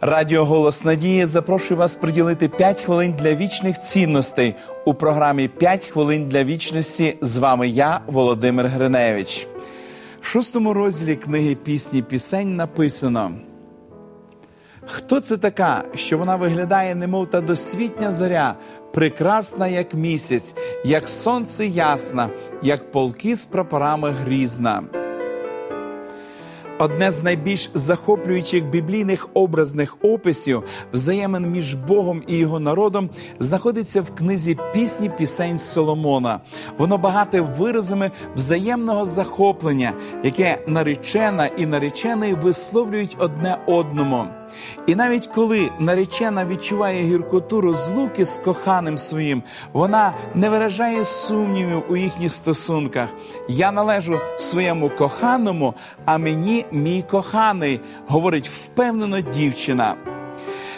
Радіо Голос Надії запрошує вас приділити 5 хвилин для вічних цінностей у програмі «5 хвилин для вічності. З вами я, Володимир Гриневич. В шостому розділі книги пісні пісень написано. Хто це така, що вона виглядає, немов та досвітня зоря, прекрасна, як місяць, як сонце ясна, як полки з прапорами грізна. Одне з найбільш захоплюючих біблійних образних описів взаємин між Богом і його народом знаходиться в книзі пісні пісень Соломона. Воно багате виразами взаємного захоплення, яке наречена і наречений висловлюють одне одному. І навіть коли наречена відчуває гіркоту розлуки з коханим своїм, вона не виражає сумнівів у їхніх стосунках. Я належу своєму коханому, а мені мій коханий, говорить впевнено дівчина.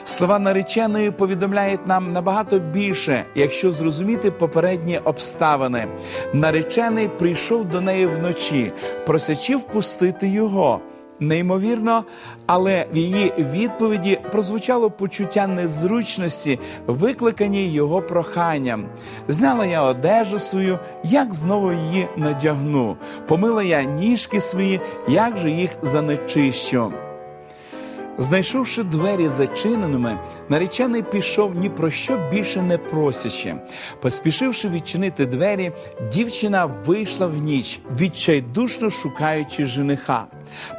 Слова нареченої повідомляють нам набагато більше, якщо зрозуміти попередні обставини. Наречений прийшов до неї вночі, просячи впустити його. Неймовірно, але в її відповіді прозвучало почуття незручності, викликані його проханням. Зняла я одежу свою, як знову її надягну. Помила я ніжки свої, як же їх занечищу. Знайшовши двері зачиненими, наречений пішов ні про що більше не просячи. Поспішивши відчинити двері, дівчина вийшла в ніч, відчайдушно шукаючи жениха.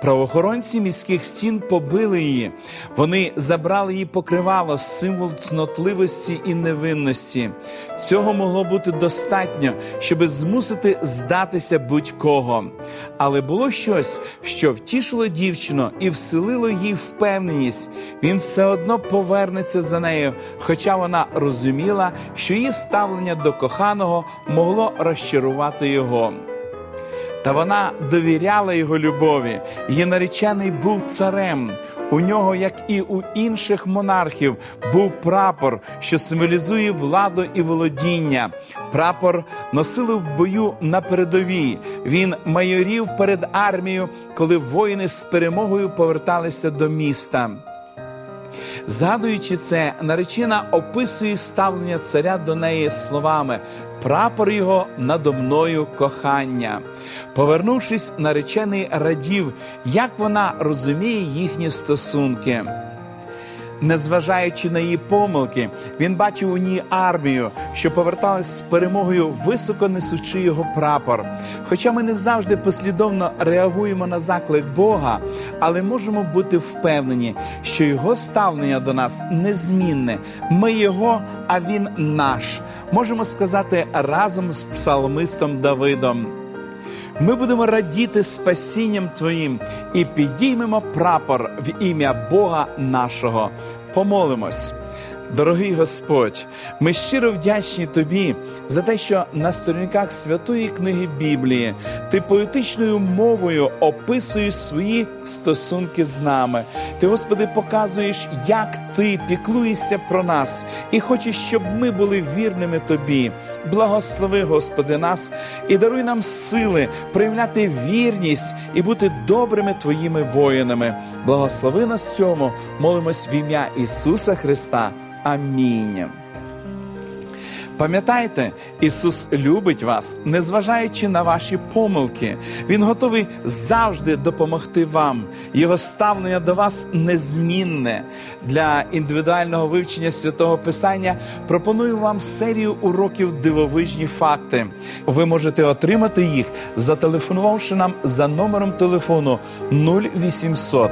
Правоохоронці міських стін побили її. Вони забрали її покривало символ цнотливості і невинності. Цього могло бути достатньо, щоби змусити здатися будь-кого. Але було щось, що втішило дівчину і вселило їй впевненість. Він все одно повернеться за нею, хоча вона розуміла, що її ставлення до коханого могло розчарувати його. Та вона довіряла його любові. Її наречений був царем. У нього, як і у інших монархів, був прапор, що символізує владу і володіння. Прапор носили в бою на передовій. Він майорів перед армією, коли воїни з перемогою поверталися до міста. Згадуючи це, наречена описує ставлення царя до неї словами: прапор його надо мною кохання. Повернувшись, наречений радів, як вона розуміє їхні стосунки. Незважаючи на її помилки, він бачив у ній армію, що поверталась з перемогою, високо несучи його прапор. Хоча ми не завжди послідовно реагуємо на заклик Бога, але можемо бути впевнені, що його ставлення до нас незмінне. Ми його, а він наш. Можемо сказати разом з псалмистом Давидом. Ми будемо радіти спасінням Твоїм і підіймемо прапор в ім'я Бога нашого. Помолимось. Дорогий Господь, ми щиро вдячні Тобі за те, що на сторінках святої книги Біблії ти поетичною мовою описуєш свої стосунки з нами. Ти, Господи, показуєш, як ти піклуєшся про нас і хочеш, щоб ми були вірними Тобі. Благослови, Господи, нас і даруй нам сили проявляти вірність і бути добрими Твоїми воїнами. Благослови нас цьому, молимось в ім'я Ісуса Христа. Амінь. Пам'ятайте, Ісус любить вас, незважаючи на ваші помилки. Він готовий завжди допомогти вам. Його ставлення до вас незмінне. Для індивідуального вивчення святого Писання пропоную вам серію уроків дивовижні факти. Ви можете отримати їх, зателефонувавши нам за номером телефону 0800